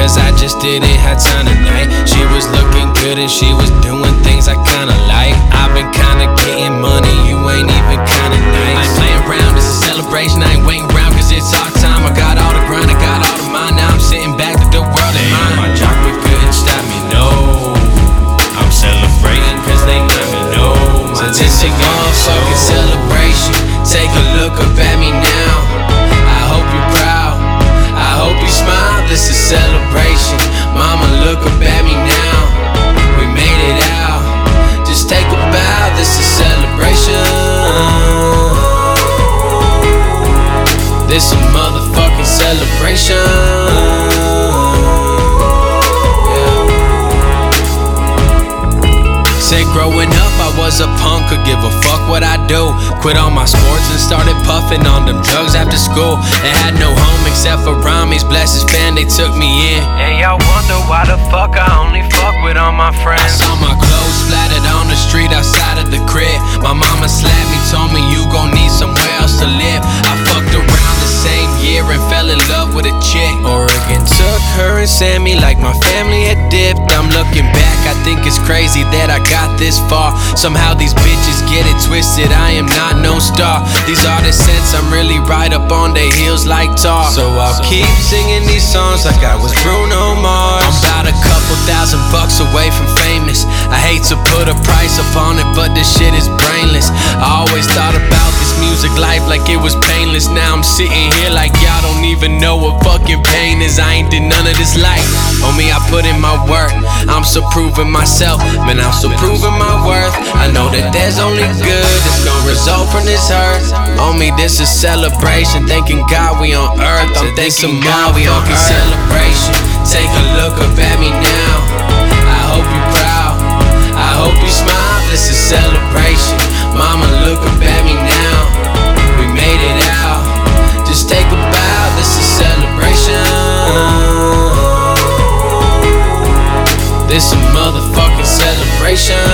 cause I just didn't have time tonight. She was looking good and she was doing things I kinda like. I've been kinda getting money, you ain't even kinda nice. I ain't playing around, it's a celebration. I ain't waiting around cause it's our time. I got all the grind, I got all the mind. Now I'm sitting back with the world in mind. My chocolate couldn't stop me, no. I'm celebrating cause they let me know. So This a motherfucking celebration. Said growing up, I was a punk, could give a fuck what I do. Quit all my sports and started puffing on them drugs after school. And had no home except for Rami's, bless his fan, they took me in. And y'all wonder why the fuck I only fuck with all my friends. I saw my clothes splattered on me like my family had dipped. I'm looking back, I think it's crazy that I got this far. Somehow these bitches get it twisted. I am not no star. These artists sense I'm really right up on their heels like tar. So I'll keep singing these songs like I was Bruno Mars. I'm about a couple thousand bucks away from famous. I hate to put a price upon it, but this shit is brainless. I always thought about this music life like it was painless. Now I'm sitting here like y'all don't even know what fucking pain is. I ain't did none of this life. On me, I put in my work. I'm so proving myself, man. I'm so proving my worth. I know that there's only good that's gonna result from this hurt. On me, this is celebration. Thanking God we on earth. I'm thanking God we on earth. celebration. Take a look up at me now. generation.